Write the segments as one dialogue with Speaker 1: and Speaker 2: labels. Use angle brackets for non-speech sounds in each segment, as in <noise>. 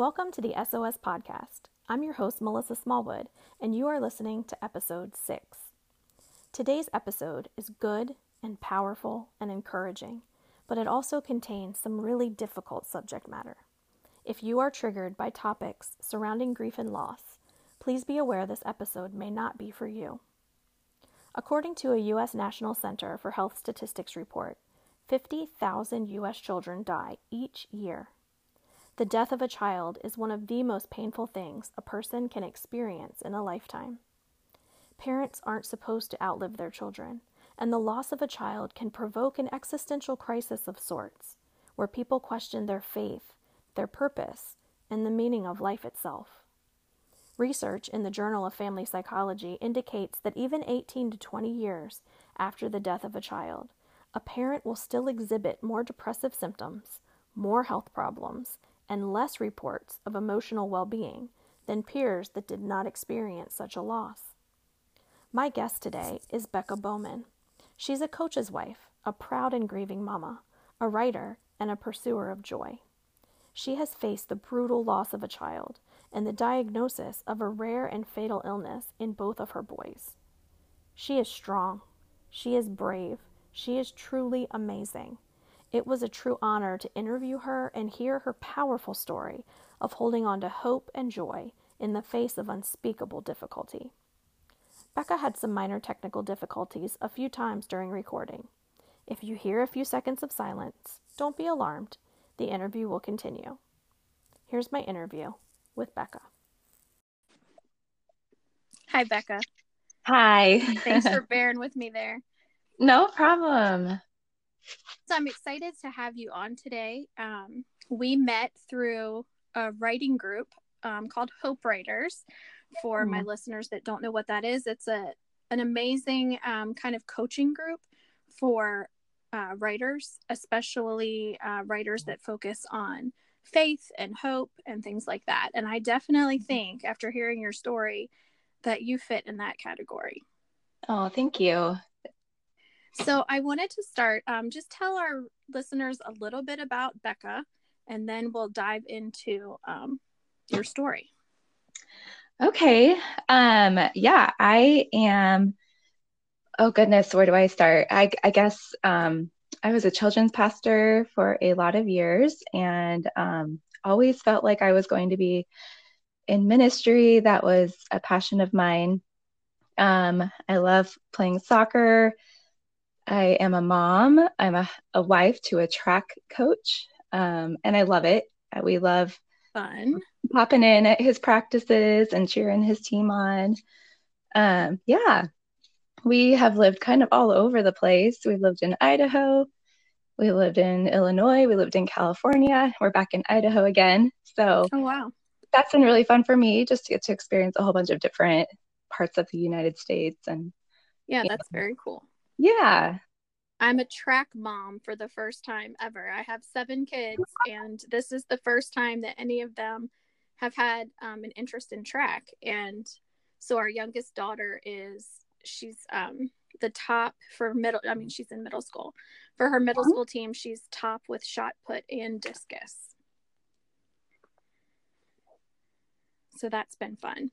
Speaker 1: Welcome to the SOS Podcast. I'm your host, Melissa Smallwood, and you are listening to episode six. Today's episode is good and powerful and encouraging, but it also contains some really difficult subject matter. If you are triggered by topics surrounding grief and loss, please be aware this episode may not be for you. According to a U.S. National Center for Health Statistics report, 50,000 U.S. children die each year. The death of a child is one of the most painful things a person can experience in a lifetime. Parents aren't supposed to outlive their children, and the loss of a child can provoke an existential crisis of sorts, where people question their faith, their purpose, and the meaning of life itself. Research in the Journal of Family Psychology indicates that even 18 to 20 years after the death of a child, a parent will still exhibit more depressive symptoms, more health problems, and less reports of emotional well being than peers that did not experience such a loss. My guest today is Becca Bowman. She's a coach's wife, a proud and grieving mama, a writer, and a pursuer of joy. She has faced the brutal loss of a child and the diagnosis of a rare and fatal illness in both of her boys. She is strong. She is brave. She is truly amazing. It was a true honor to interview her and hear her powerful story of holding on to hope and joy in the face of unspeakable difficulty. Becca had some minor technical difficulties a few times during recording. If you hear a few seconds of silence, don't be alarmed. The interview will continue. Here's my interview with Becca. Hi, Becca.
Speaker 2: Hi.
Speaker 1: Thanks for <laughs> bearing with me there.
Speaker 2: No problem.
Speaker 1: So I'm excited to have you on today. Um, we met through a writing group um, called Hope Writers. For mm. my listeners that don't know what that is, it's a an amazing um, kind of coaching group for uh, writers, especially uh, writers that focus on faith and hope and things like that. And I definitely mm-hmm. think after hearing your story that you fit in that category.
Speaker 2: Oh, thank you.
Speaker 1: So I wanted to start, um, just tell our listeners a little bit about Becca, and then we'll dive into um, your story.
Speaker 2: Okay. Um, yeah, I am. Oh goodness, where do I start? I, I guess um, I was a children's pastor for a lot of years and um, always felt like I was going to be in ministry. That was a passion of mine. Um, I love playing soccer. I am a mom. I'm a, a wife to a track coach, um, and I love it. We love
Speaker 1: fun
Speaker 2: popping in at his practices and cheering his team on. Um, yeah, we have lived kind of all over the place. We lived in Idaho, we lived in Illinois, we lived in California. We're back in Idaho again. So,
Speaker 1: oh wow,
Speaker 2: that's been really fun for me just to get to experience a whole bunch of different parts of the United States. And
Speaker 1: yeah, that's know. very cool.
Speaker 2: Yeah.
Speaker 1: I'm a track mom for the first time ever. I have seven kids, and this is the first time that any of them have had um, an interest in track. And so our youngest daughter is she's um, the top for middle. I mean, she's in middle school. For her middle school team, she's top with shot put and discus. So that's been fun.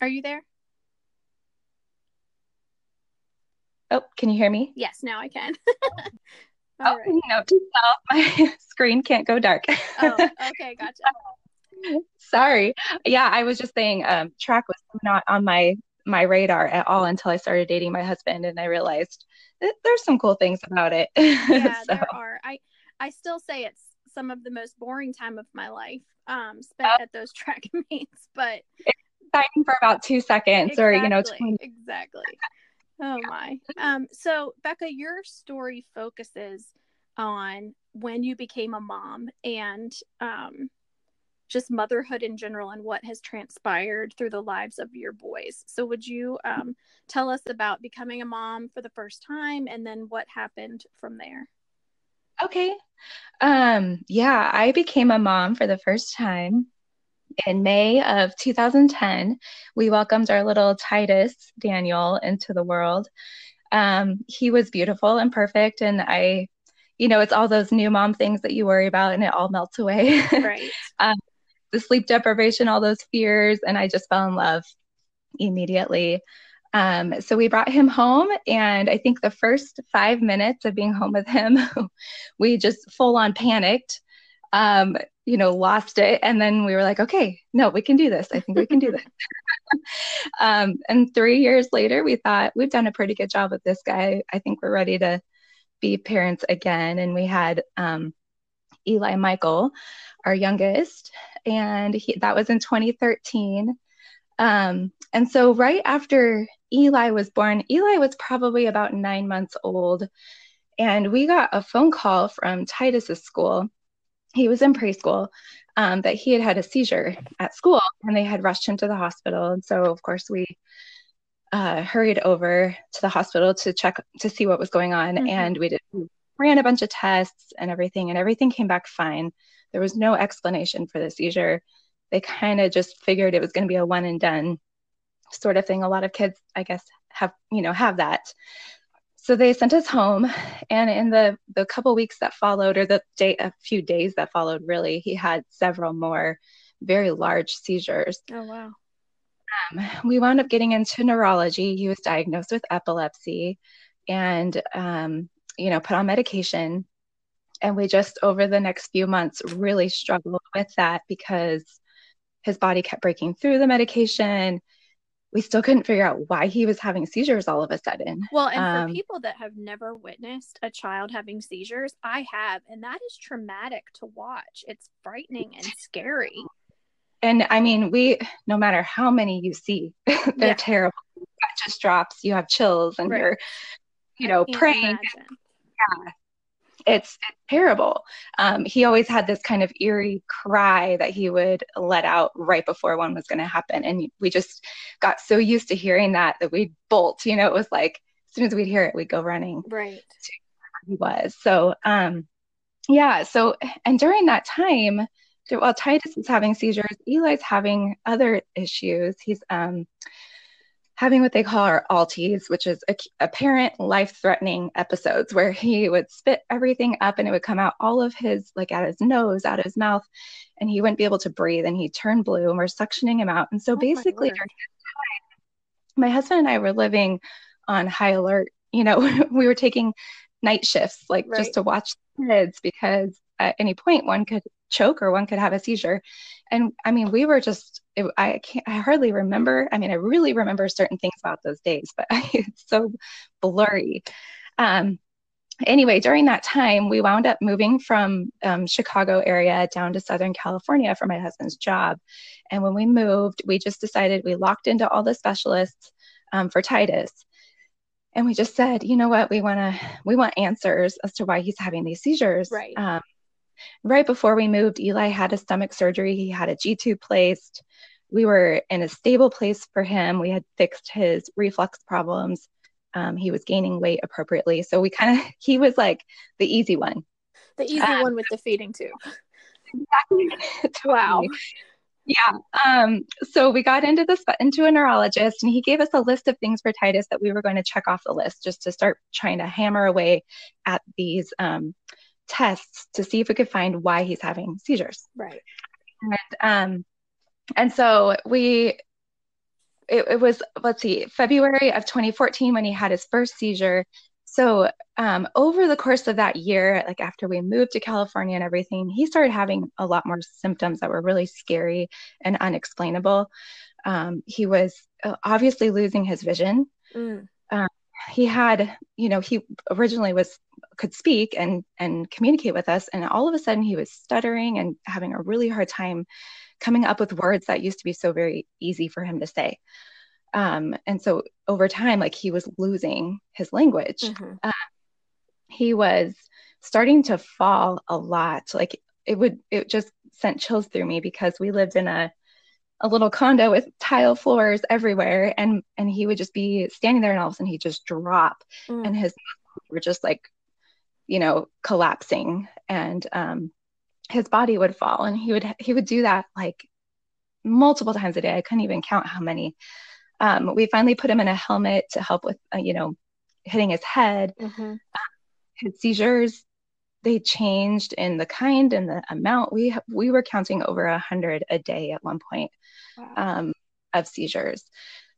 Speaker 1: Are you there?
Speaker 2: Oh, can you hear me?
Speaker 1: Yes, now I can. <laughs>
Speaker 2: oh, right. no, <laughs> my screen can't go dark.
Speaker 1: oh, <laughs> okay, gotcha.
Speaker 2: Sorry. Yeah, I was just saying um, track was not on my my radar at all until I started dating my husband and I realized there's some cool things about it.
Speaker 1: Yeah, so. there are. I I still say it's some of the most boring time of my life um spent oh. at those track meets, but
Speaker 2: it's exciting for about 2 seconds exactly, or you know 20.
Speaker 1: Exactly. Oh my. Um so Becca, your story focuses on when you became a mom and um just motherhood in general and what has transpired through the lives of your boys. So, would you um, tell us about becoming a mom for the first time and then what happened from there?
Speaker 2: Okay. Um, yeah, I became a mom for the first time in May of 2010. We welcomed our little Titus Daniel into the world. Um, he was beautiful and perfect, and I you know, it's all those new mom things that you worry about and it all melts away.
Speaker 1: Right. <laughs> um,
Speaker 2: the sleep deprivation, all those fears. And I just fell in love immediately. Um, so we brought him home, and I think the first five minutes of being home with him, <laughs> we just full on panicked, um, you know, lost it. And then we were like, okay, no, we can do this. I think we can do this. <laughs> um, and three years later, we thought we've done a pretty good job with this guy. I think we're ready to be parents again. And we had um, Eli Michael, our youngest, and he, that was in 2013. Um, and so, right after Eli was born, Eli was probably about nine months old. And we got a phone call from Titus's school. He was in preschool um, that he had had a seizure at school and they had rushed him to the hospital. And so, of course, we uh, hurried over to the hospital to check to see what was going on. Mm-hmm. And we did we ran a bunch of tests and everything, and everything came back fine. There was no explanation for the seizure. They kind of just figured it was going to be a one and done sort of thing. A lot of kids, I guess, have you know have that. So they sent us home, and in the the couple weeks that followed, or the day a few days that followed, really, he had several more very large seizures.
Speaker 1: Oh wow.
Speaker 2: Um, we wound up getting into neurology. He was diagnosed with epilepsy, and um, you know put on medication. And we just over the next few months really struggled with that because his body kept breaking through the medication we still couldn't figure out why he was having seizures all of a sudden.
Speaker 1: Well, and um, for people that have never witnessed a child having seizures, I have, and that is traumatic to watch. It's frightening and scary.
Speaker 2: And I mean, we, no matter how many you see, <laughs> they're yeah. terrible. That just drops, you have chills, and right. you're, you know, praying. Yeah it's, it's terrible. Um, he always had this kind of eerie cry that he would let out right before one was going to happen. And we just got so used to hearing that that we'd bolt. You know, it was like as soon as we'd hear it, we'd go running.
Speaker 1: Right.
Speaker 2: he was. So, um, yeah. So, and during that time, while Titus is having seizures, Eli's having other issues. He's, um, having what they call our ALTEs, which is apparent life threatening episodes where he would spit everything up and it would come out all of his, like out his nose, out of his mouth, and he wouldn't be able to breathe and he'd turn blue and we're suctioning him out. And so oh basically, my, my husband and I were living on high alert. You know, <laughs> we were taking night shifts, like right. just to watch the kids because at any point one could choke or one could have a seizure. And I mean, we were just, it, I can't, I hardly remember. I mean, I really remember certain things about those days, but <laughs> it's so blurry. Um, anyway, during that time, we wound up moving from um, Chicago area down to Southern California for my husband's job. And when we moved, we just decided we locked into all the specialists um, for Titus. And we just said, you know what, we want to, we want answers as to why he's having these seizures.
Speaker 1: Right.
Speaker 2: Um, right before we moved, Eli had a stomach surgery. He had a G tube placed. We were in a stable place for him. We had fixed his reflux problems. Um, he was gaining weight appropriately. So we kind of, <laughs> he was like the easy one.
Speaker 1: The easy um, one with the feeding tube. Exactly. <laughs> wow.
Speaker 2: Yeah. Um, so we got into this into a neurologist and he gave us a list of things for Titus that we were going to check off the list just to start trying to hammer away at these um, tests to see if we could find why he's having seizures.
Speaker 1: Right.
Speaker 2: And um, and so we it, it was let's see February of 2014 when he had his first seizure. So um, over the course of that year, like after we moved to California and everything, he started having a lot more symptoms that were really scary and unexplainable. Um, he was uh, obviously losing his vision. Mm. Um, he had, you know, he originally was could speak and and communicate with us and all of a sudden he was stuttering and having a really hard time coming up with words that used to be so very easy for him to say um, and so over time like he was losing his language mm-hmm. uh, he was starting to fall a lot like it would it just sent chills through me because we lived in a a little condo with tile floors everywhere and and he would just be standing there and all of a sudden he'd just drop mm. and his were just like you know, collapsing and um, his body would fall. And he would he would do that like multiple times a day. I couldn't even count how many. Um, we finally put him in a helmet to help with, uh, you know, hitting his head. Mm-hmm. Uh, his seizures they changed in the kind and the amount. We we were counting over a hundred a day at one point wow. um, of seizures.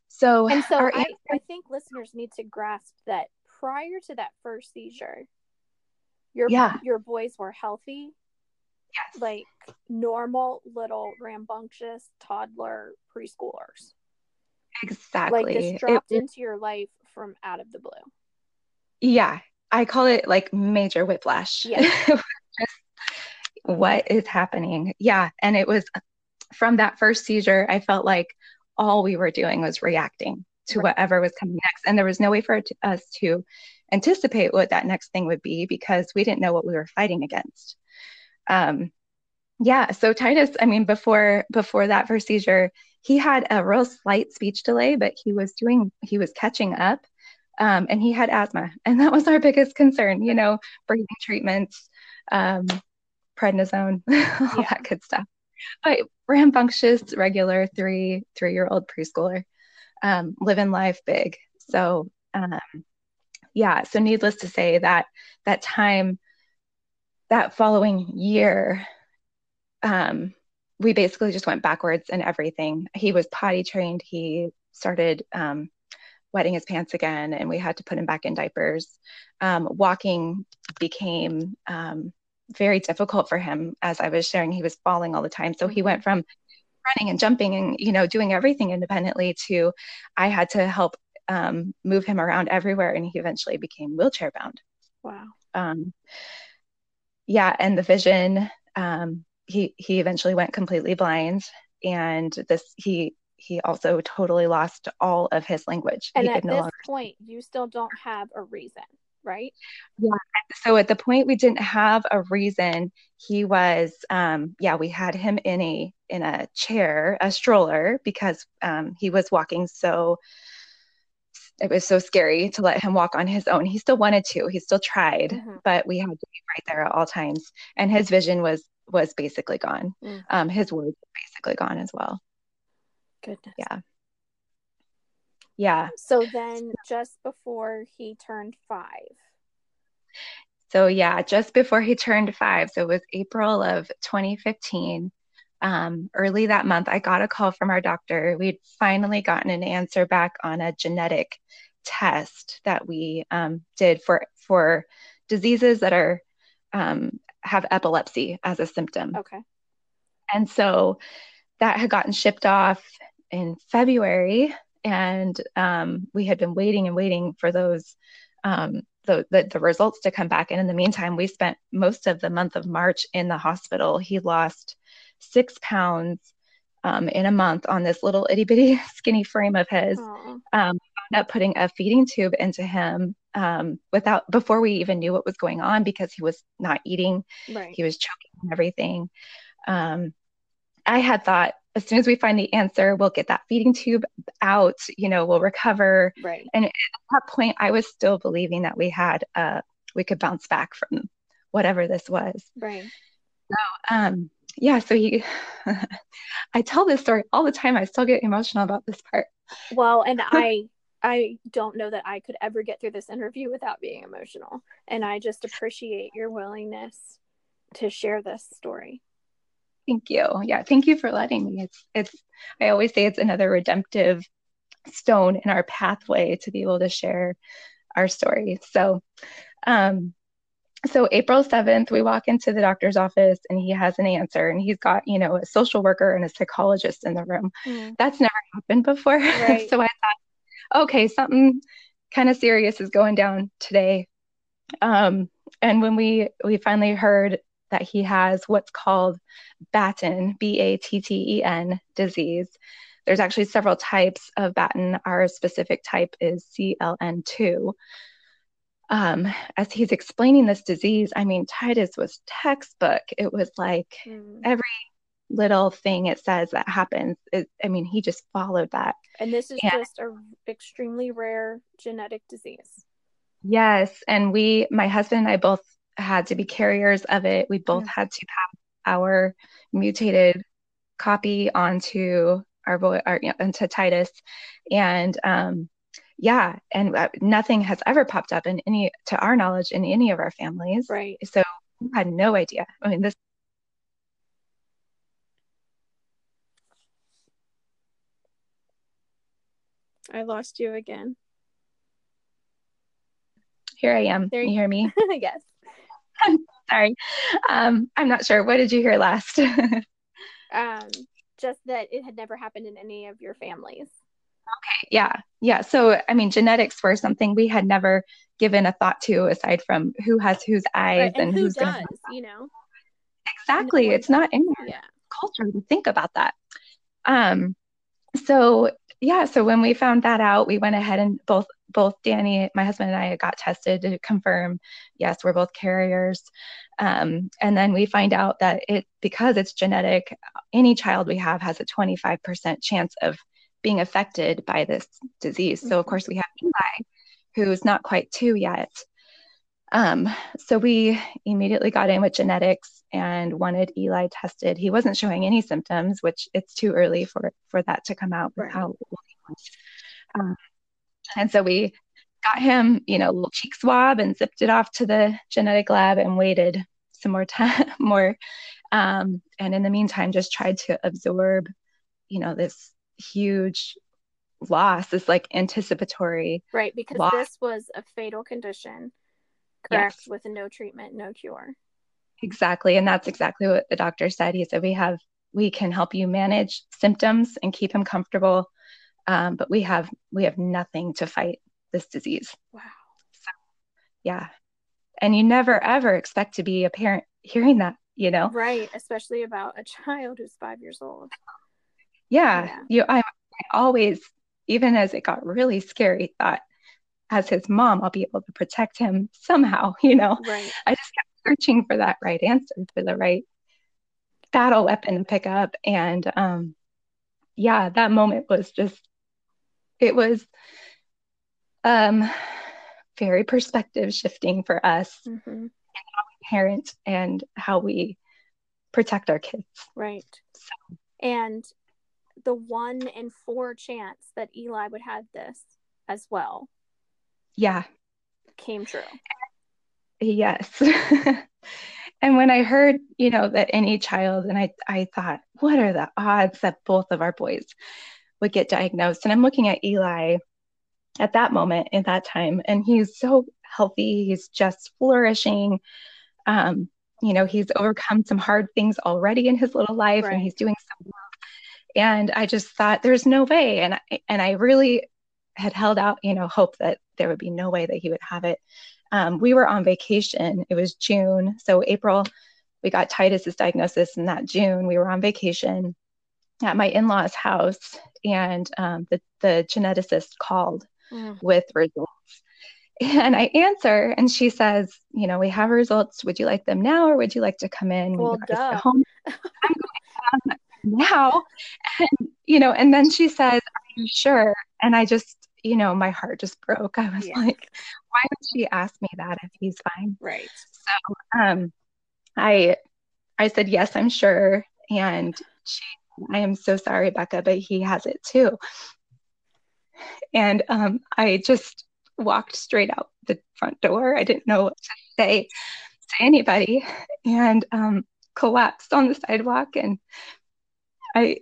Speaker 2: So
Speaker 1: and so I, I think listeners need to grasp that prior to that first seizure, your yeah. your boys were healthy.
Speaker 2: Yes.
Speaker 1: Like normal little rambunctious toddler preschoolers.
Speaker 2: Exactly.
Speaker 1: Like just dropped it, into your life from out of the blue.
Speaker 2: Yeah. I call it like major whiplash. Yeah. <laughs> just what is happening? Yeah. And it was from that first seizure, I felt like all we were doing was reacting to right. whatever was coming next. And there was no way for us to anticipate what that next thing would be because we didn't know what we were fighting against. Um, yeah. So Titus, I mean, before before that first seizure, he had a real slight speech delay, but he was doing he was catching up. Um, and he had asthma, and that was our biggest concern. You know, breathing treatments, um, prednisone, <laughs> all yeah. that good stuff. But rambunctious, regular three three year old preschooler, um, living life big. So um, yeah, so needless to say that that time, that following year, um, we basically just went backwards in everything. He was potty trained. He started um, wetting his pants again, and we had to put him back in diapers. Um, walking became um, very difficult for him. As I was sharing, he was falling all the time. So he went from running and jumping and you know doing everything independently to I had to help um, move him around everywhere, and he eventually became wheelchair bound.
Speaker 1: Wow.
Speaker 2: Yeah, and the vision. Um, he he eventually went completely blind, and this he he also totally lost all of his language.
Speaker 1: And
Speaker 2: he
Speaker 1: at no this point, you still don't have a reason right?
Speaker 2: Yeah. So at the point we didn't have a reason, he was, um, yeah, we had him in a in a chair, a stroller, because um, he was walking so. It was so scary to let him walk on his own. He still wanted to. He still tried, mm-hmm. but we had to be right there at all times. And his vision was was basically gone. Mm. Um, his words were basically gone as well.
Speaker 1: Goodness.
Speaker 2: Yeah. Yeah.
Speaker 1: So then just before he turned five.
Speaker 2: So yeah, just before he turned five. So it was April of 2015. Um, early that month, I got a call from our doctor. We'd finally gotten an answer back on a genetic test that we um, did for for diseases that are um, have epilepsy as a symptom.
Speaker 1: Okay.
Speaker 2: And so that had gotten shipped off in February and um, we had been waiting and waiting for those um, the, the, the results to come back. And in the meantime, we spent most of the month of March in the hospital. He lost six pounds um, in a month on this little itty bitty <laughs> skinny frame of his. Um, wound up putting a feeding tube into him um, without before we even knew what was going on because he was not eating.
Speaker 1: Right.
Speaker 2: He was choking on everything. Um, I had thought as soon as we find the answer, we'll get that feeding tube out, you know, we'll recover.
Speaker 1: Right.
Speaker 2: And at that point, I was still believing that we had, uh, we could bounce back from whatever this was.
Speaker 1: Right.
Speaker 2: So, um, yeah, so he, <laughs> I tell this story all the time. I still get emotional about this part.
Speaker 1: Well, and I, I don't know that I could ever get through this interview without being emotional. And I just appreciate your willingness to share this story.
Speaker 2: Thank you. Yeah, thank you for letting me. It's it's I always say it's another redemptive stone in our pathway to be able to share our story. So um so April 7th, we walk into the doctor's office and he has an answer and he's got, you know, a social worker and a psychologist in the room. Mm. That's never happened before. <laughs> Right. so I thought, okay, something kind of serious is going down today. Um, and when we we finally heard that he has what's called Batten, B A T T E N disease. There's actually several types of Batten. Our specific type is CLN2. Um, as he's explaining this disease, I mean, Titus was textbook. It was like mm. every little thing it says that happens. It, I mean, he just followed that.
Speaker 1: And this is and, just a extremely rare genetic disease.
Speaker 2: Yes, and we, my husband and I both had to be carriers of it. We both mm had to have our mutated copy onto our boy, our, you know, into Titus, and um, yeah, and uh, nothing has ever popped up in any, to our knowledge, in any of our families.
Speaker 1: Right.
Speaker 2: So you had no idea. I mean, this.
Speaker 1: I lost you again.
Speaker 2: Here I am.
Speaker 1: There
Speaker 2: you
Speaker 1: you-
Speaker 2: hear me? <laughs>
Speaker 1: yes. <laughs>
Speaker 2: Sorry. Um, I'm not sure. What did you hear last? <laughs>
Speaker 1: Um, just that it had never happened in any of your families.
Speaker 2: Yeah. Yeah. So, I mean, genetics were something we had never given a thought to aside from who has whose eyes
Speaker 1: Right. And, who
Speaker 2: who's
Speaker 1: does, you know?
Speaker 2: exactly. It's not in our
Speaker 1: Yeah.
Speaker 2: culture to think about that. Um, so yeah, so when we found that out, we went ahead and both both Danny, my husband, and I got tested to confirm, yes, we're both carriers. Um, and then we find out that it because it's genetic, any child we have has a 25% chance of being affected by this disease. So of
Speaker 1: Mhm.
Speaker 2: course we have Eli, who's not quite two yet. Um, so we immediately got in with genetics and wanted Eli tested. He wasn't showing any symptoms, which it's too early for for that to come out
Speaker 1: Right.
Speaker 2: how old he was. Um, and so we got him, you know, a little cheek swab and zipped it off to the genetic lab and waited some more time, <laughs> more. Um, and in the meantime, just tried to absorb, you know, this huge loss, this like anticipatory.
Speaker 1: Right. Because
Speaker 2: Loss.
Speaker 1: this was a fatal condition, correct?
Speaker 2: Yes.
Speaker 1: With no treatment, no cure.
Speaker 2: Exactly. And that's exactly what the doctor said. He said, we have, we can help you manage symptoms and keep him comfortable. Um, but we have, we have nothing to fight this disease.
Speaker 1: Wow.
Speaker 2: So, Yeah. And you never ever expect to be a parent hearing that, you know?
Speaker 1: Right. Especially about a child who's five years old.
Speaker 2: Yeah.
Speaker 1: Yeah.
Speaker 2: You, I, I always, even as it got really scary, thought as his mom, I'll be able to protect him somehow, <laughs> you know?
Speaker 1: Right.
Speaker 2: I just kept searching for that right answer, for the right battle weapon to pick up. And um, yeah, that moment was just, it was um, very perspective shifting for us,
Speaker 1: hmm
Speaker 2: parents, and how we protect our kids.
Speaker 1: Right. And the one in four chance that Eli would have this as well
Speaker 2: Yeah,
Speaker 1: came true.
Speaker 2: yes. <laughs> and when I heard, you know, that any child, and I, I thought, what are the odds that both of our boys would get diagnosed? And I'm looking at Eli at that moment in that time, and he's so healthy. He's just flourishing. Um, you know, he's overcome some hard things already in his little life,
Speaker 1: Right.
Speaker 2: and he's doing so well. And I just thought, there's no way. And I, and I really had held out, you know, hope that there would be no way that he would have it. Um, we were on vacation. It was June, so April, we got Titus's diagnosis, and that June we were on vacation at my in-laws' house, and um, the the geneticist called
Speaker 1: Mm.
Speaker 2: with results. And I answer, and she says, You know, we have results. Would you like them now, or would you like to come in
Speaker 1: Well,
Speaker 2: home? <laughs> I'm now. And, you know, and then she says, Are you sure? And I just, you know, my heart just broke. <laughs> I was
Speaker 1: Yeah.
Speaker 2: like, Why would she ask me that if he's fine?
Speaker 1: Right.
Speaker 2: So um, I I said, Yes, I'm sure. And she, I am so sorry, Becca, but he has it too. And um, I just walked straight out the front door. I didn't know what to say to anybody and um, collapsed on the sidewalk. And I,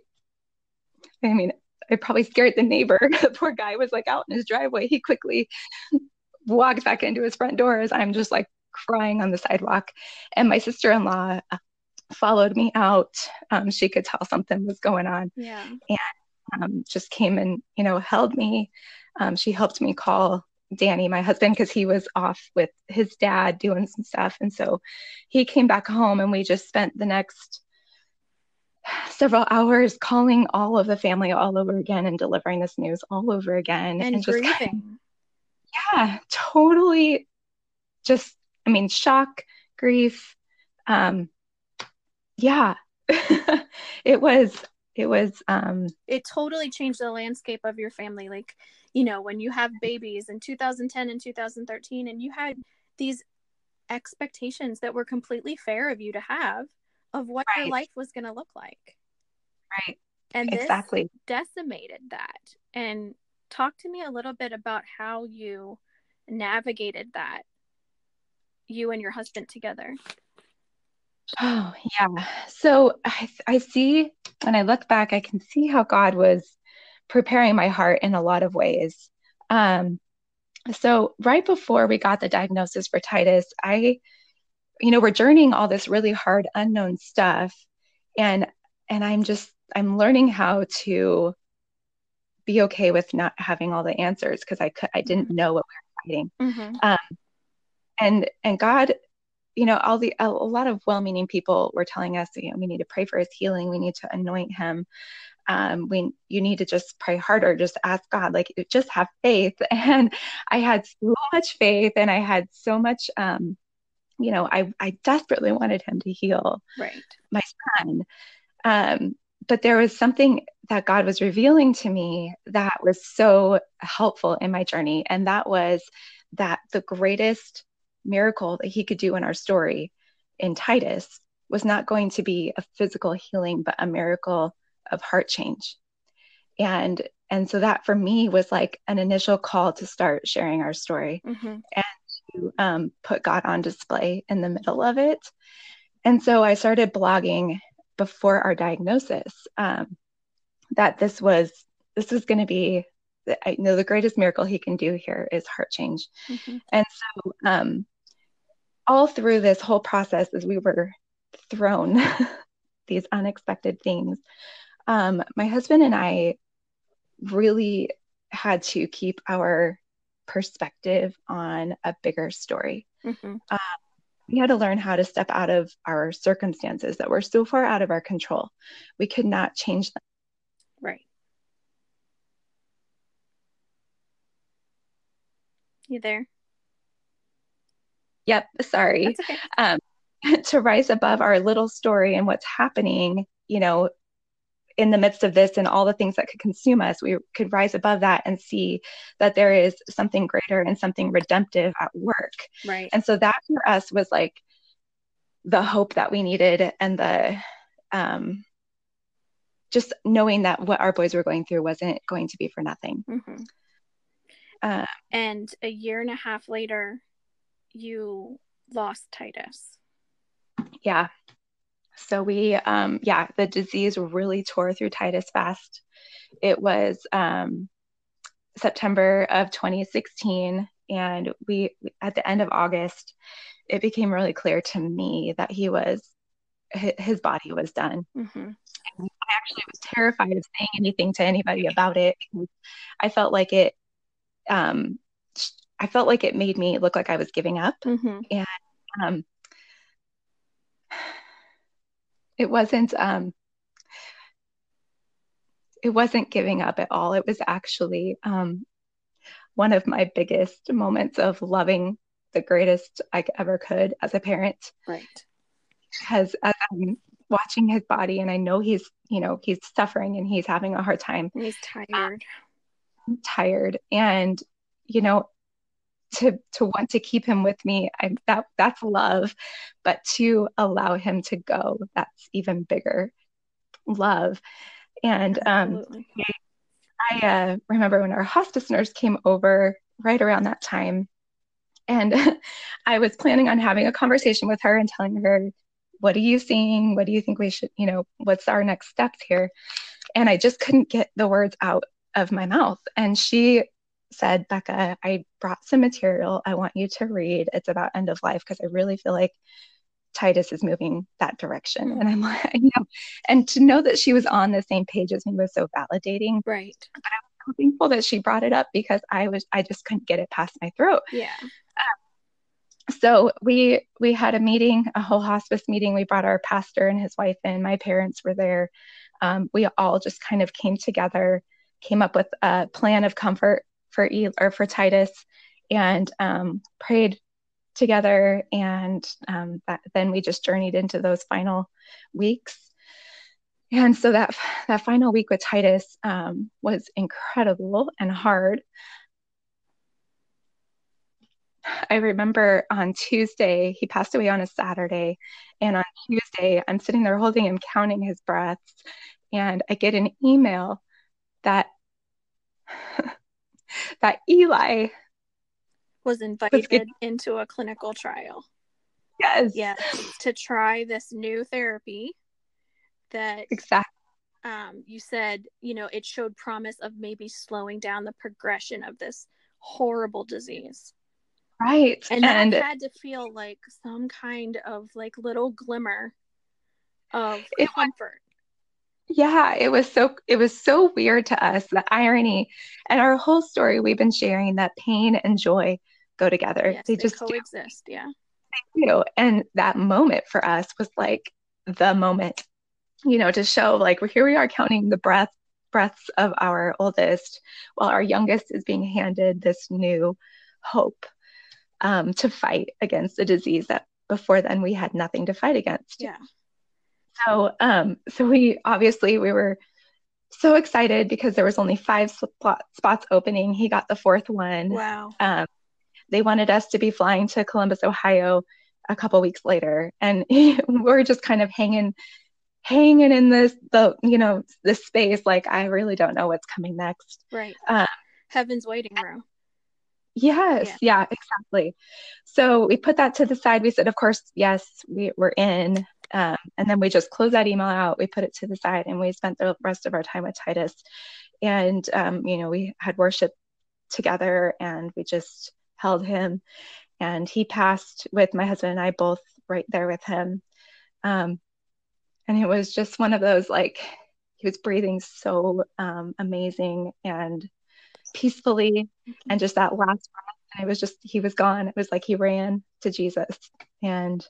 Speaker 2: I mean, I probably scared the neighbor. <laughs> the poor guy was like out in his driveway. He quickly <laughs> walked back into his front door as I'm just like crying on the sidewalk. And my sister in law followed me out. Um, she could tell something was going on
Speaker 1: Yeah.
Speaker 2: And um, just came and you know held me. Um, she helped me call Danny, my husband, because he was off with his dad doing some stuff, and so he came back home, and we just spent the next <sighs> several hours calling all of the family all over again and delivering this news all over again,
Speaker 1: And,
Speaker 2: just
Speaker 1: grieving.
Speaker 2: yeah, totally, just I mean shock, grief, um, yeah, <laughs> it was it was um
Speaker 1: it totally changed the landscape of your family like you know when you have babies in 2010 and 2013 and you had these expectations that were completely fair of you to have of what your
Speaker 2: Right.
Speaker 1: life was going to look like
Speaker 2: right
Speaker 1: and
Speaker 2: exactly
Speaker 1: decimated that and talk to me a little bit about how you navigated that you and your husband together
Speaker 2: Oh, yeah. So I, I see when I look back, I can see how God was preparing my heart in a lot of ways. Um, so right before we got the diagnosis for Titus, I, you know, we're journeying all this really hard, unknown stuff, and and I'm just I'm learning how to be okay with not having all the answers because I could I didn't mm-hmm. know what we were fighting. Mm-hmm. Um, and and God, you know, all the a, a lot of well-meaning people were telling us, you know, we need to pray for his healing, we need to anoint him. Um, we you need to just pray harder, just ask God, like just have faith. <laughs> And I had so much faith, and I had so much, um, you know, I I desperately wanted him to heal
Speaker 1: right.
Speaker 2: my son. Um, but there was something that God was revealing to me that was so helpful in my journey, and that was that the greatest miracle that he could do in our story in Titus was not going to be a physical healing, but a miracle of heart change. And and so that for me was like an initial call to start sharing our story mm-hmm. and to um, put God on display in the middle of it. And so I started blogging before our diagnosis um, that this was this was going to be I know the greatest miracle he can do here is heart change. Mm-hmm. And so um, all through this whole process, as we were thrown <laughs> these unexpected things, um, my husband and I really had to keep our perspective on a bigger story. Mm-hmm. Um, we had to learn how to step out of our circumstances that were so far out of our control. We could not change them.
Speaker 1: Right. You there?
Speaker 2: Yep, sorry. Okay. Um, <laughs> to rise above our little story and what's happening, you know, in the midst of this and all the things that could consume us, we could rise above that and see that there is something greater and something redemptive at work.
Speaker 1: Right.
Speaker 2: And so that for us was like the hope that we needed and the um just knowing that what our boys were going through wasn't going to be for nothing. Mm-hmm.
Speaker 1: Uh, and a year and a half later, you lost Titus.
Speaker 2: Yeah. So we, um, yeah, the disease really tore through Titus fast. It was um, September of 2016, and we, at the end of August, it became really clear to me that he was, his body was done. Mm-hmm. I actually was terrified of saying anything to anybody about it. I felt like it, um, I felt like it made me look like I was giving up, mm-hmm. and um, it wasn't um it wasn't giving up at all. It was actually um one of my biggest moments of loving the greatest i ever could as a parent.
Speaker 1: Right.
Speaker 2: Because as i'm watching his body and i know he's you know he's suffering and he's having a hard time
Speaker 1: he's tired.
Speaker 2: Tired. And you know to to want to keep him with me I, that that's love. But to allow him to go that's even bigger love. And um i uh, remember when our hospice nurse came over right around that time and <laughs> i was planning on having a conversation with her and telling her what are you seeing? What do you think we should you know what's our next steps here? And i just couldn't get the words out of my mouth. And she said, Becca, I brought some material I want you to read. It's about end of life because I really feel like Titus is moving that direction. And I'm like, <laughs> you know, and to know that she was on the same page as me was so validating.
Speaker 1: Right.
Speaker 2: But I was so thankful that she brought it up because I was, I just couldn't get it past my throat.
Speaker 1: Yeah.
Speaker 2: Um, so we we had a meeting, a whole hospice meeting. We brought our pastor and his wife in. My parents were there. Um, we all just kind of came together, came up with a plan of comfort for e- or for Titus, and um, prayed together. And um, that, then we just journeyed into those final weeks. And so that that final week with Titus um, was incredible and hard. I remember on Tuesday, he passed away on a Saturday. And on Tuesday, I'm sitting there holding him, counting his breaths. And I get an email that <laughs> that Eli
Speaker 1: was invited into a clinical trial.
Speaker 2: Yes.
Speaker 1: Yes. To try this new therapy that
Speaker 2: Exactly.
Speaker 1: um, you said, you know, it showed promise of maybe slowing down the progression of this horrible disease.
Speaker 2: Right.
Speaker 1: And
Speaker 2: And
Speaker 1: had to feel like some kind of like little glimmer of
Speaker 2: It
Speaker 1: comfort.
Speaker 2: Yeah, it was so it was so weird to us, the irony. And our whole story, we've been sharing that pain and joy go together.
Speaker 1: Yes,
Speaker 2: they
Speaker 1: they
Speaker 2: just do.
Speaker 1: coexist. Yeah.
Speaker 2: do. And that moment for us was like the moment, you know, to show like here we are counting the breath breaths of our oldest while our youngest is being handed this new hope um, to fight against a disease that before then we had nothing to fight against.
Speaker 1: Yeah.
Speaker 2: So, um, so we obviously we were so excited because there was only five spot, spots opening. He got the fourth one.
Speaker 1: Wow.
Speaker 2: Um, they wanted us to be flying to Columbus, Ohio, a couple weeks later, and <laughs> we're just kind of hanging, hanging in this the you know this space. Like I really don't know what's coming next.
Speaker 1: Right.
Speaker 2: Uh,
Speaker 1: Heaven's waiting room.
Speaker 2: Yes,
Speaker 1: Yeah.
Speaker 2: yeah, exactly. So we put that to the side. We said, of course, yes, we, we're in. Um, and then we just closed that email out. We put it to the side and we spent the rest of our time with Titus. And, um, you know, we had worship together and we just held him. And he passed with my husband and I both right there with him. Um, and it was just one of those like, he was breathing so um, amazing and peacefully and just that last breath and it was just he was gone it was like he ran to jesus and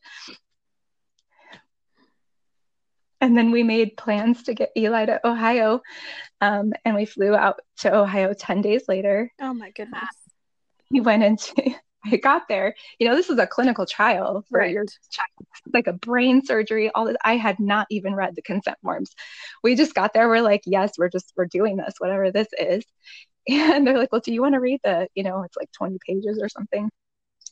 Speaker 2: and then we made plans to get eli to ohio um, and we flew out to ohio 10 days later.
Speaker 1: Oh my goodness.
Speaker 2: he went into <laughs> i got there. You know this is a clinical trial for
Speaker 1: Right.
Speaker 2: your child like a brain surgery all this. I had not even read the consent forms. We just got there. We're like yes we're just we're doing this whatever this is. <laughs> And they're like well do you want to read the you know it's like 20 pages or something?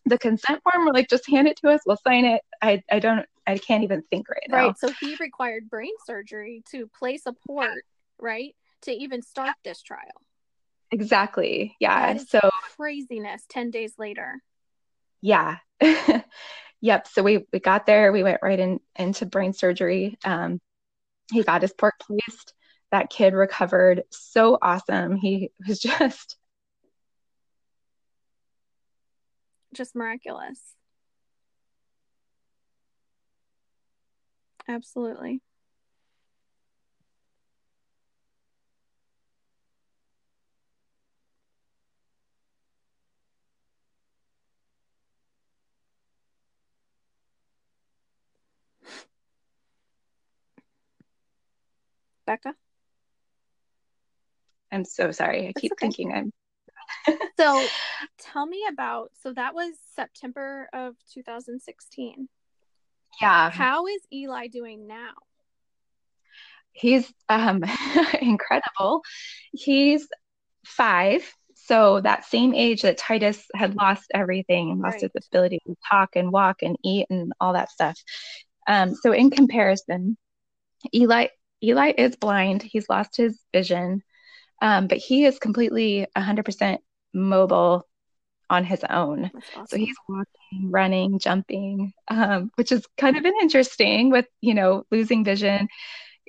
Speaker 2: The consent form we're like just hand it to us. We'll sign it. I i don't i can't even think right now
Speaker 1: Right. So he required brain surgery to place a port, right? To even start this trial.
Speaker 2: exactly yeah so
Speaker 1: craziness 10 days later.
Speaker 2: yeah <laughs> yep so we we got there we went right in into brain surgery um he got his port placed that kid recovered so awesome he was <laughs> just
Speaker 1: Just miraculous. Absolutely. Becca?
Speaker 2: i'm so sorry i
Speaker 1: It's
Speaker 2: keep
Speaker 1: okay.
Speaker 2: thinking i'm
Speaker 1: So <laughs> tell me about so that was September of 2016.
Speaker 2: Yeah.
Speaker 1: How is Eli doing now?
Speaker 2: he's um <laughs> incredible. He's five so that same age that titus had lost everything and lost his ability to talk and walk and eat and all that stuff. Um so in comparison eli eli is blind. He's lost his vision. Um but he is completely 100% mobile on his own
Speaker 1: awesome.
Speaker 2: so he's walking, running, jumping, um, which is kind of been interesting with, you know, losing vision.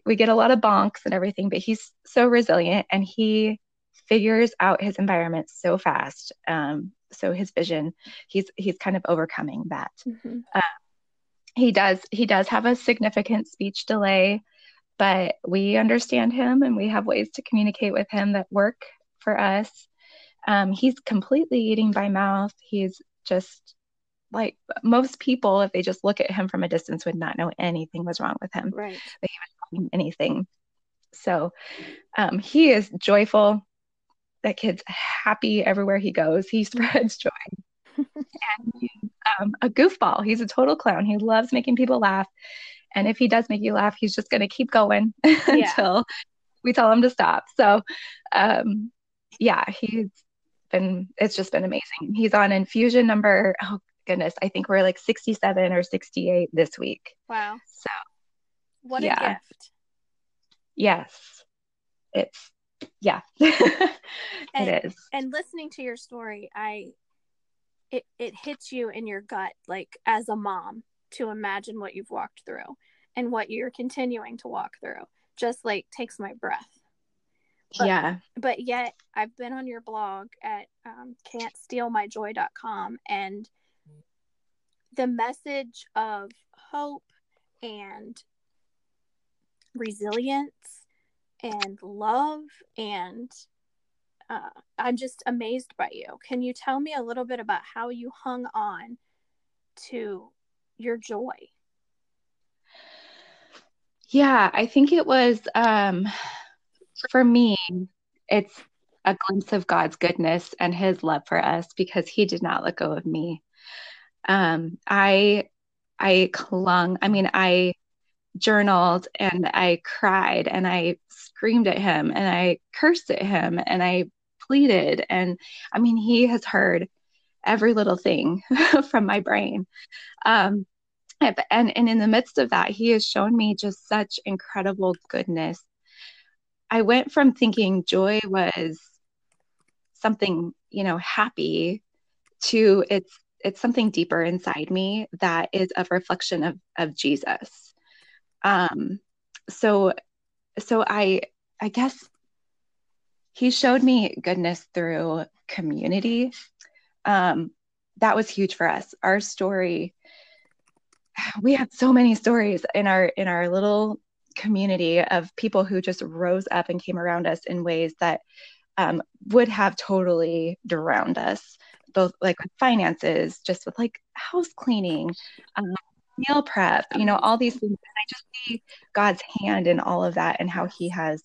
Speaker 2: We get a lot of bonks and everything, but he's so resilient and he figures out his environment so fast. Um, so his vision, he's he's kind of overcoming that.
Speaker 1: Mhm.
Speaker 2: He does he does have a significant speech delay, but we understand him and we have ways to communicate with him that work for us. Um, he's completely eating by mouth. He's just like most people, if they just look at him from a distance, would not know anything was wrong with him,
Speaker 1: Right.
Speaker 2: anything. So um, he is joyful. That kid's happy everywhere he goes. He <laughs> spreads joy. and he's um, a goofball. He's a total clown. He loves making people laugh. And if he does make you laugh, he's just going to keep going <laughs> until we tell him to stop. So, um, yeah, he's been, it's just been amazing. He's on infusion number, oh goodness, I think we're like 67 or 68 this week.
Speaker 1: Wow.
Speaker 2: So,
Speaker 1: What a gift.
Speaker 2: yes, it's, yeah, <laughs>
Speaker 1: And-
Speaker 2: it is.
Speaker 1: And listening to your story, I it it hits you in your gut like as a mom to imagine what you've walked through and what you're continuing to walk through. Just like takes my breath. But,
Speaker 2: yeah.
Speaker 1: But yet, I've been on your blog at um, can'tstealmyjoy.com, and the message of hope and resilience and love and uh, i'm just amazed by you can you tell me a little bit about how you hung on to your joy
Speaker 2: yeah i think it was um for me it's a glimpse of god's goodness and his love for us because he did not let go of me um i i clung i mean i journaled and I cried and I screamed at him and I cursed at him and I pleaded. And I mean, he has heard every little thing <laughs> from my brain. Um, and, and in the midst of that, he has shown me just such incredible goodness. I went from thinking joy was something, you know, happy to it's it's something deeper inside me that is a reflection of of Jesus um, so, so I, I guess he showed me goodness through community. Um, that was huge for us. Our story, we had so many stories in our in our little community of people who just rose up and came around us in ways that um, would have totally drowned us both like with finances just with like house cleaning um, meal prep, you know, all these things. And I just see God's hand in all of that and how He has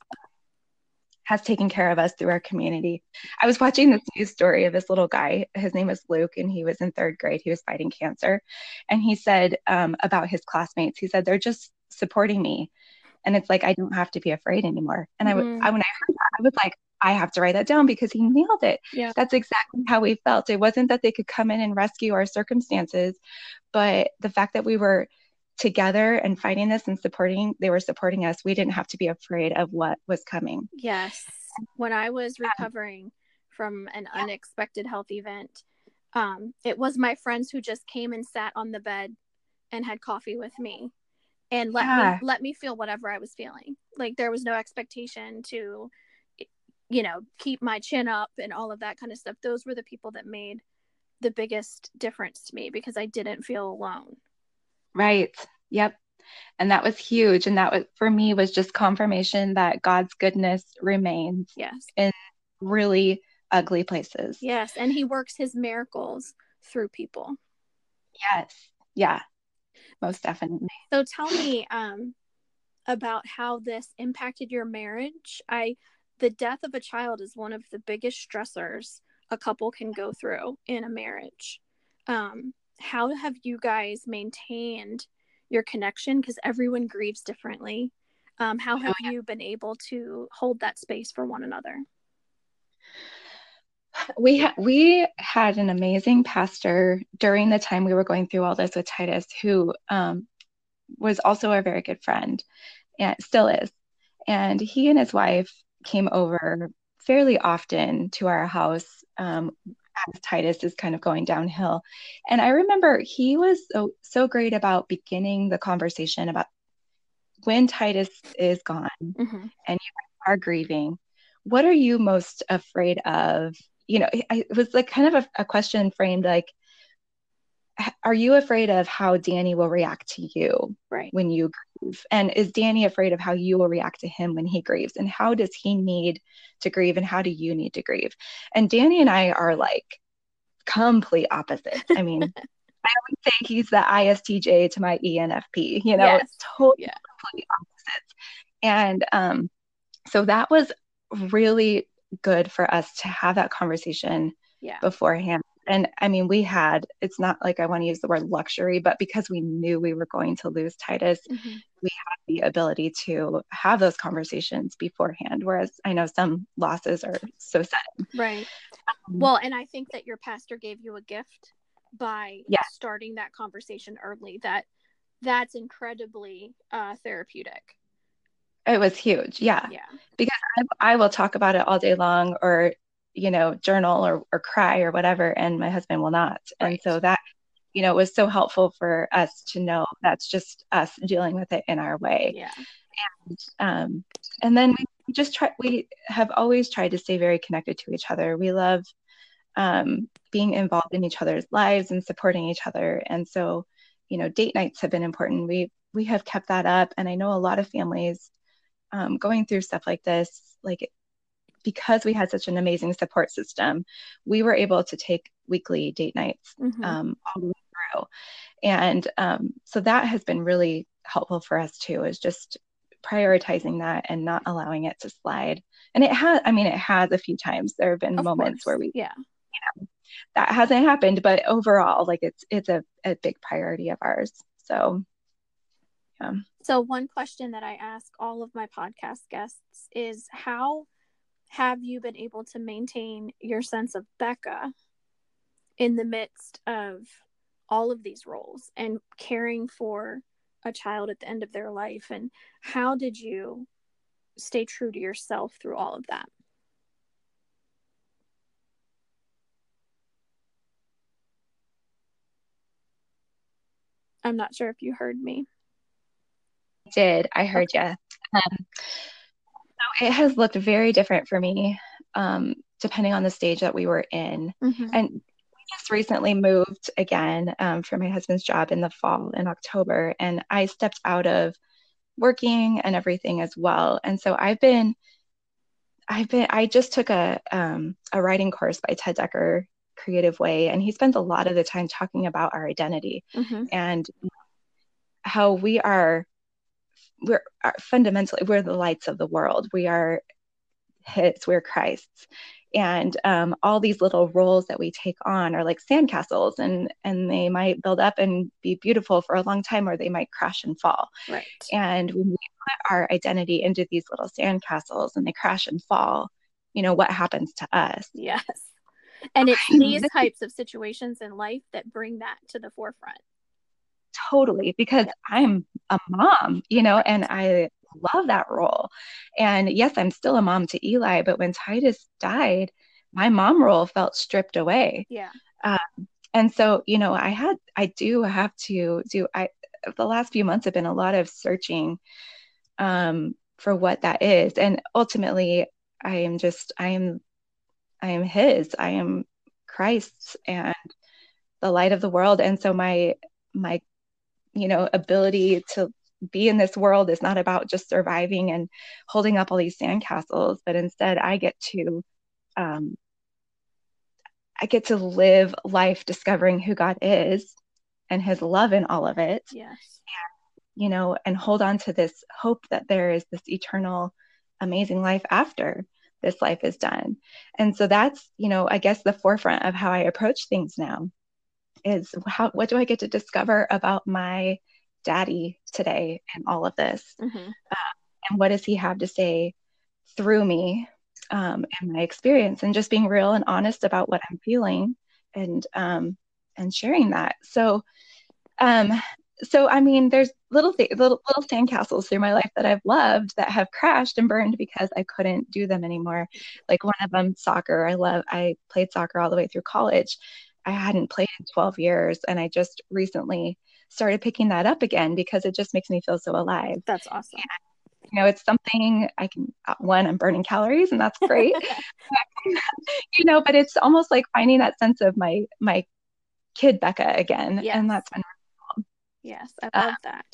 Speaker 2: has taken care of us through our community. I was watching this news story of this little guy. His name is Luke, and he was in third grade. He was fighting cancer, and he said um, about his classmates. He said they're just supporting me, and it's like I don't have to be afraid anymore. And mm-hmm. I, I when I heard that, I was like, I have to write that down because he nailed it. Yeah. That's exactly how we felt. It wasn't that they could come in and rescue our circumstances, but the fact that we were together and fighting this and supporting, they were supporting us. We didn't have to be afraid of what was coming.
Speaker 1: Yes. When I was recovering from an yeah. unexpected health event, um, it was my friends who just came and sat on the bed and had coffee with me and let yeah. me let me feel whatever I was feeling. Like there was no expectation to you know, keep my chin up and all of that kind of stuff. Those were the people that made the biggest difference to me because I didn't feel alone.
Speaker 2: Right. Yep. And that was huge. And that was for me was just confirmation that God's goodness remains.
Speaker 1: Yes.
Speaker 2: In really ugly places.
Speaker 1: Yes. And he works his miracles through people.
Speaker 2: Yes. Yeah. Most definitely.
Speaker 1: So tell me um about how this impacted your marriage. I the death of a child is one of the biggest stressors a couple can go through in a marriage. Um, how have you guys maintained your connection? Because everyone grieves differently. Um, how have oh, you been able to hold that space for one another?
Speaker 2: We ha- we had an amazing pastor during the time we were going through all this with Titus, who um, was also a very good friend, and still is. And he and his wife came over fairly often to our house um, as Titus is kind of going downhill. And I remember he was so, so great about beginning the conversation about when Titus is gone mm-hmm. and you are grieving, what are you most afraid of? You know, it was like kind of a, a question framed like, are you afraid of how Danny will react to you
Speaker 1: right.
Speaker 2: when you grieve? And is Danny afraid of how you will react to him when he grieves? And how does he need to grieve? And how do you need to grieve? And Danny and I are like complete opposites. I mean, <laughs> I would say he's the ISTJ to my ENFP, you know, yes. it's totally yeah. opposites. And um, so that was really good for us to have that conversation
Speaker 1: yeah.
Speaker 2: beforehand and I mean, we had, it's not like I want to use the word luxury, but because we knew we were going to lose Titus, mm-hmm. we had the ability to have those conversations beforehand. Whereas I know some losses are so sudden.
Speaker 1: Right. Um, well, and I think that your pastor gave you a gift by
Speaker 2: yeah.
Speaker 1: starting that conversation early. That that's incredibly uh, therapeutic.
Speaker 2: It was huge. Yeah.
Speaker 1: Yeah.
Speaker 2: Because I, I will talk about it all day long or you know, journal or, or cry or whatever, and my husband will not. Right. And so that you know, was so helpful for us to know that's just us dealing with it in our way.
Speaker 1: Yeah.
Speaker 2: And, um, and then we just try, we have always tried to stay very connected to each other. We love um, being involved in each other's lives and supporting each other. And so, you know, date nights have been important. We, we have kept that up. And I know a lot of families um, going through stuff like this, like because we had such an amazing support system, we were able to take weekly date nights mm-hmm. um, all the way through. And um, so that has been really helpful for us too, is just prioritizing that and not allowing it to slide. And it has, I mean, it has a few times. There have been of moments course. where we,
Speaker 1: yeah,
Speaker 2: you know, that hasn't happened, but overall, like it's it's a, a big priority of ours. So,
Speaker 1: yeah. So one question that I ask all of my podcast guests is how have you been able to maintain your sense of Becca in the midst of all of these roles and caring for a child at the end of their life? And how did you stay true to yourself through all of that? I'm not sure if you heard me.
Speaker 2: Did. I heard okay. you. Um, it has looked very different for me um, depending on the stage that we were in. Mm-hmm. And we just recently moved again um, for my husband's job in the fall in October, and I stepped out of working and everything as well. And so I've been, I've been, I just took a um, a writing course by Ted Dekker Creative Way, and he spends a lot of the time talking about our identity mm-hmm. and how we are we're fundamentally we're the lights of the world. We are his we're christ's. And um, all these little roles that we take on are like sandcastles and and they might build up and be beautiful for a long time or they might crash and fall.
Speaker 1: Right.
Speaker 2: And when we put our identity into these little sandcastles and they crash and fall you know what happens to us?
Speaker 1: Yes. And it's <laughs> these types of situations in life that bring that to the forefront
Speaker 2: totally because I'm a mom, you know, and I love that role. And yes, I'm still a mom to Eli, but when Titus died, my mom role felt stripped away.
Speaker 1: Yeah.
Speaker 2: Um, and so, you know, I had, I do have to do, I, the last few months have been a lot of searching um, for what that is. And ultimately, I am just, I am, I am His, I am Christ's and the light of the world. And so my, my you know ability to be in this world is not about just surviving and holding up all these sandcastles but instead i get to um, i get to live life discovering who god is and his love in all of it.
Speaker 1: Yes.
Speaker 2: And, you know and hold on to this hope that there is this eternal amazing life after this life is done. And so that's you know i guess the forefront of how i approach things now is how what do I get to discover about my daddy today and all of this, mm-hmm. uh, and what does he have to say through me um, and my experience, and just being real and honest about what I'm feeling and um, and sharing that. So, um, so I mean, there's little th- little little sandcastles through my life that I've loved that have crashed and burned because I couldn't do them anymore. Like one of them, soccer. I love. I played soccer all the way through college, I hadn't played in 12 years. And I just recently started picking that up again because it just makes me feel so alive.
Speaker 1: That's awesome.
Speaker 2: And, you know, it's something I can, uh, one, I'm burning calories and that's great. <laughs> <laughs> you know, but it's almost like finding that sense of my, my kid Becca again. Yes. And that's been
Speaker 1: really cool. Yes, I love uh, that.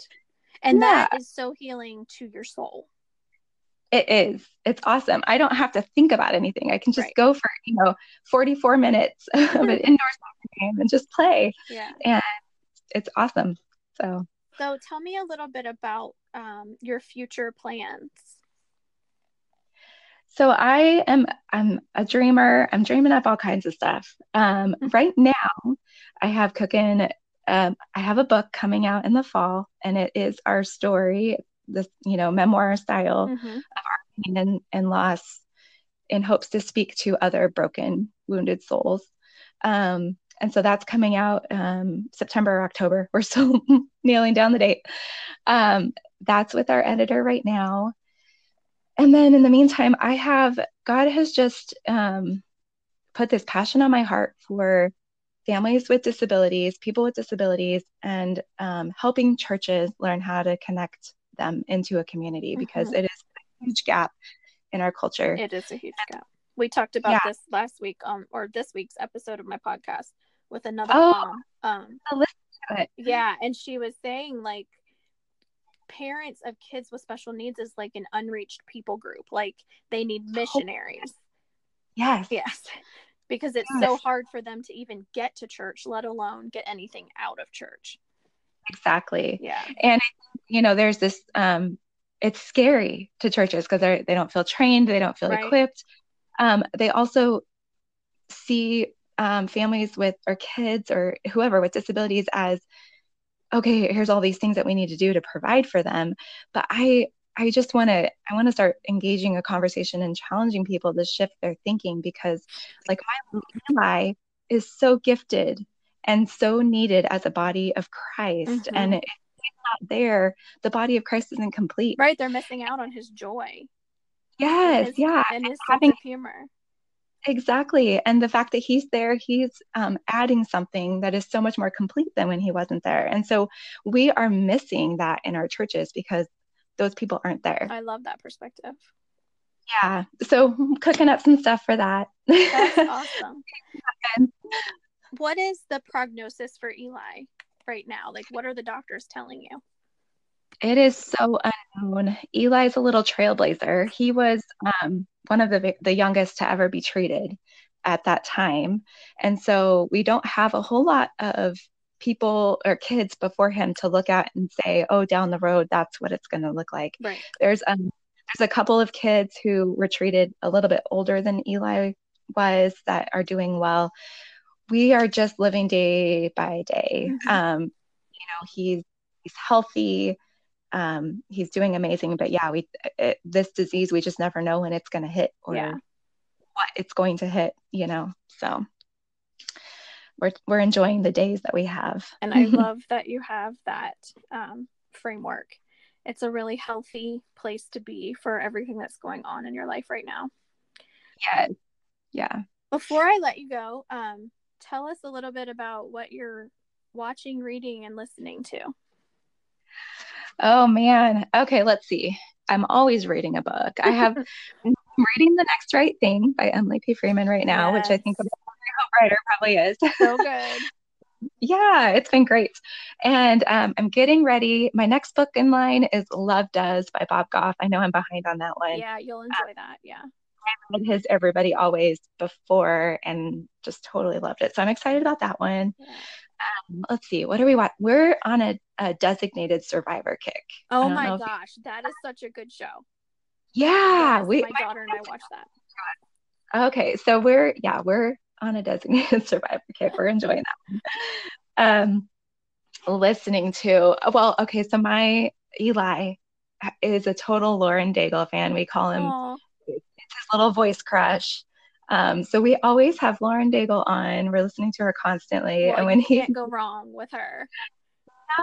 Speaker 1: And yeah. that is so healing to your soul.
Speaker 2: It is. It's awesome. I don't have to think about anything. I can just right. go for, you know, 44 minutes <laughs> of an <laughs> indoor soccer game and just play.
Speaker 1: Yeah.
Speaker 2: And it's awesome. So,
Speaker 1: so tell me a little bit about um, your future plans.
Speaker 2: So I am I'm a dreamer. I'm dreaming up all kinds of stuff. Um, mm-hmm. right now, I have cooking. Um, I have a book coming out in the fall, and it is our story this you know memoir style mm-hmm. of our pain and, and loss in hopes to speak to other broken wounded souls. Um, and so that's coming out um, september october. We're still <laughs> nailing down the date. Um, that's with our editor right now. And then in the meantime i have god has just um, put this passion on my heart for families with disabilities, people with disabilities, and um, helping churches learn how to connect them into a community mm-hmm. because it is a huge gap in our culture.
Speaker 1: It is a huge gap. We talked about yeah. this last week, um, or this week's episode of my podcast with another oh, mom. Um, yeah, and she was saying like parents of kids with special needs is like an unreached people group. Like they need missionaries.
Speaker 2: Yes.
Speaker 1: Yes. <laughs> Because it's yes. so hard for them to even get to church, let alone get anything out of church.
Speaker 2: Exactly.
Speaker 1: Yeah.
Speaker 2: And you know, there's this um it's scary to churches because they they don't feel trained, they don't feel right. equipped. Um, they also see um, families with or kids or whoever with disabilities as okay here's all these things that we need to do to provide for them but i i just want to i want to start engaging a conversation and challenging people to shift their thinking because like my Eli is so gifted and so needed as a body of christ mm-hmm. and if he's not there the body of christ isn't complete
Speaker 1: right they're missing out on his joy
Speaker 2: yes
Speaker 1: his,
Speaker 2: yeah
Speaker 1: and his having humor
Speaker 2: Exactly. And the fact that he's there, he's um, adding something that is so much more complete than when he wasn't there. And so we are missing that in our churches because those people aren't there.
Speaker 1: I love that perspective.
Speaker 2: Yeah. So cooking up some stuff for that.
Speaker 1: That's <laughs> awesome. What is the prognosis for Eli right now? Like, what are the doctors telling you?
Speaker 2: It is so unknown. Eli's a little trailblazer. He was um, one of the the youngest to ever be treated at that time, and so we don't have a whole lot of people or kids before him to look at and say, "Oh, down the road, that's what it's going to look like."
Speaker 1: Right.
Speaker 2: There's um there's a couple of kids who were treated a little bit older than Eli was that are doing well. We are just living day by day. Mm-hmm. Um, you know, he's he's healthy um, he's doing amazing. But yeah, we it, this disease we just never know when it's going to hit or yeah. what it's going to hit. You know, so we're we're enjoying the days that we have.
Speaker 1: And I <laughs> love that you have that um, framework. It's a really healthy place to be for everything that's going on in your life right now.
Speaker 2: Yeah, yeah.
Speaker 1: Before I let you go, um, tell us a little bit about what you're watching, reading, and listening to.
Speaker 2: Oh man. Okay, let's see. I'm always reading a book. I have <laughs> I'm reading The Next Right Thing by Emily P. Freeman right now, yes. which I think every writer probably is.
Speaker 1: So <laughs> good.
Speaker 2: yeah, it's been great. And um, I'm getting ready. My next book in line is Love Does by Bob Goff. I know I'm behind on that one.
Speaker 1: Yeah, you'll enjoy um, that. Yeah.
Speaker 2: I read his Everybody Always before and just totally loved it. So I'm excited about that one. Yeah um, let's see, what are we watching? We're on a, a, designated survivor kick.
Speaker 1: Oh my gosh, you... that is such a good show.
Speaker 2: Yeah,
Speaker 1: yes, we my daughter and I watched that.
Speaker 2: Okay, so we're yeah, we're on a designated <laughs> survivor kick. We're enjoying that. Um listening to well, okay, so my Eli is a total Lauren Daigle fan. We call him Aww. His little voice crush. Um, so we always have Lauren Daigle on. We're listening to her constantly.
Speaker 1: Well, and when he can't go wrong with her.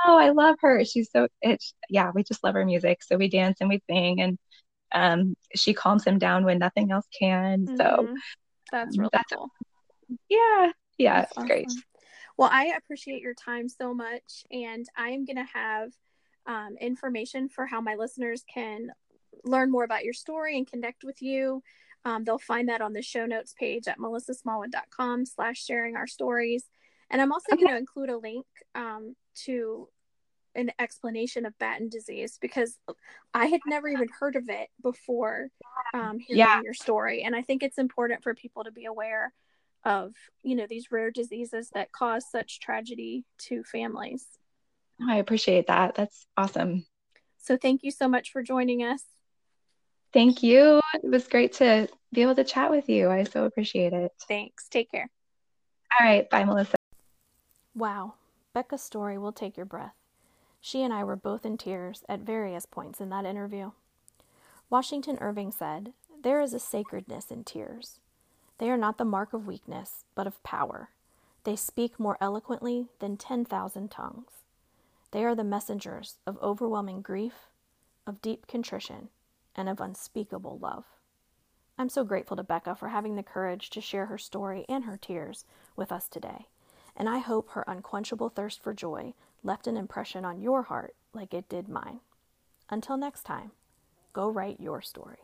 Speaker 2: No, I love her. She's so it's yeah, we just love her music. So we dance and we sing and um, she calms him down when nothing else can. Mm-hmm. So
Speaker 1: that's really that's, cool.
Speaker 2: Yeah, yeah, that's it's awesome. great.
Speaker 1: Well, I appreciate your time so much, and I'm gonna have um, information for how my listeners can learn more about your story and connect with you. Um, they'll find that on the show notes page at melissasmallwood.com slash sharing our stories. And I'm also okay. going to include a link um, to an explanation of Batten disease because I had never even heard of it before um, hearing yeah. your story. And I think it's important for people to be aware of, you know, these rare diseases that cause such tragedy to families.
Speaker 2: I appreciate that. That's awesome.
Speaker 1: So thank you so much for joining us.
Speaker 2: Thank you. It was great to be able to chat with you. I so appreciate it.
Speaker 1: Thanks. Take care.
Speaker 2: All right. Bye, Melissa.
Speaker 1: Wow. Becca's story will take your breath. She and I were both in tears at various points in that interview. Washington Irving said, There is a sacredness in tears. They are not the mark of weakness, but of power. They speak more eloquently than 10,000 tongues. They are the messengers of overwhelming grief, of deep contrition, and of unspeakable love. I'm so grateful to Becca for having the courage to share her story and her tears with us today. and I hope her unquenchable thirst for joy left an impression on your heart like it did mine. Until next time, go write your story.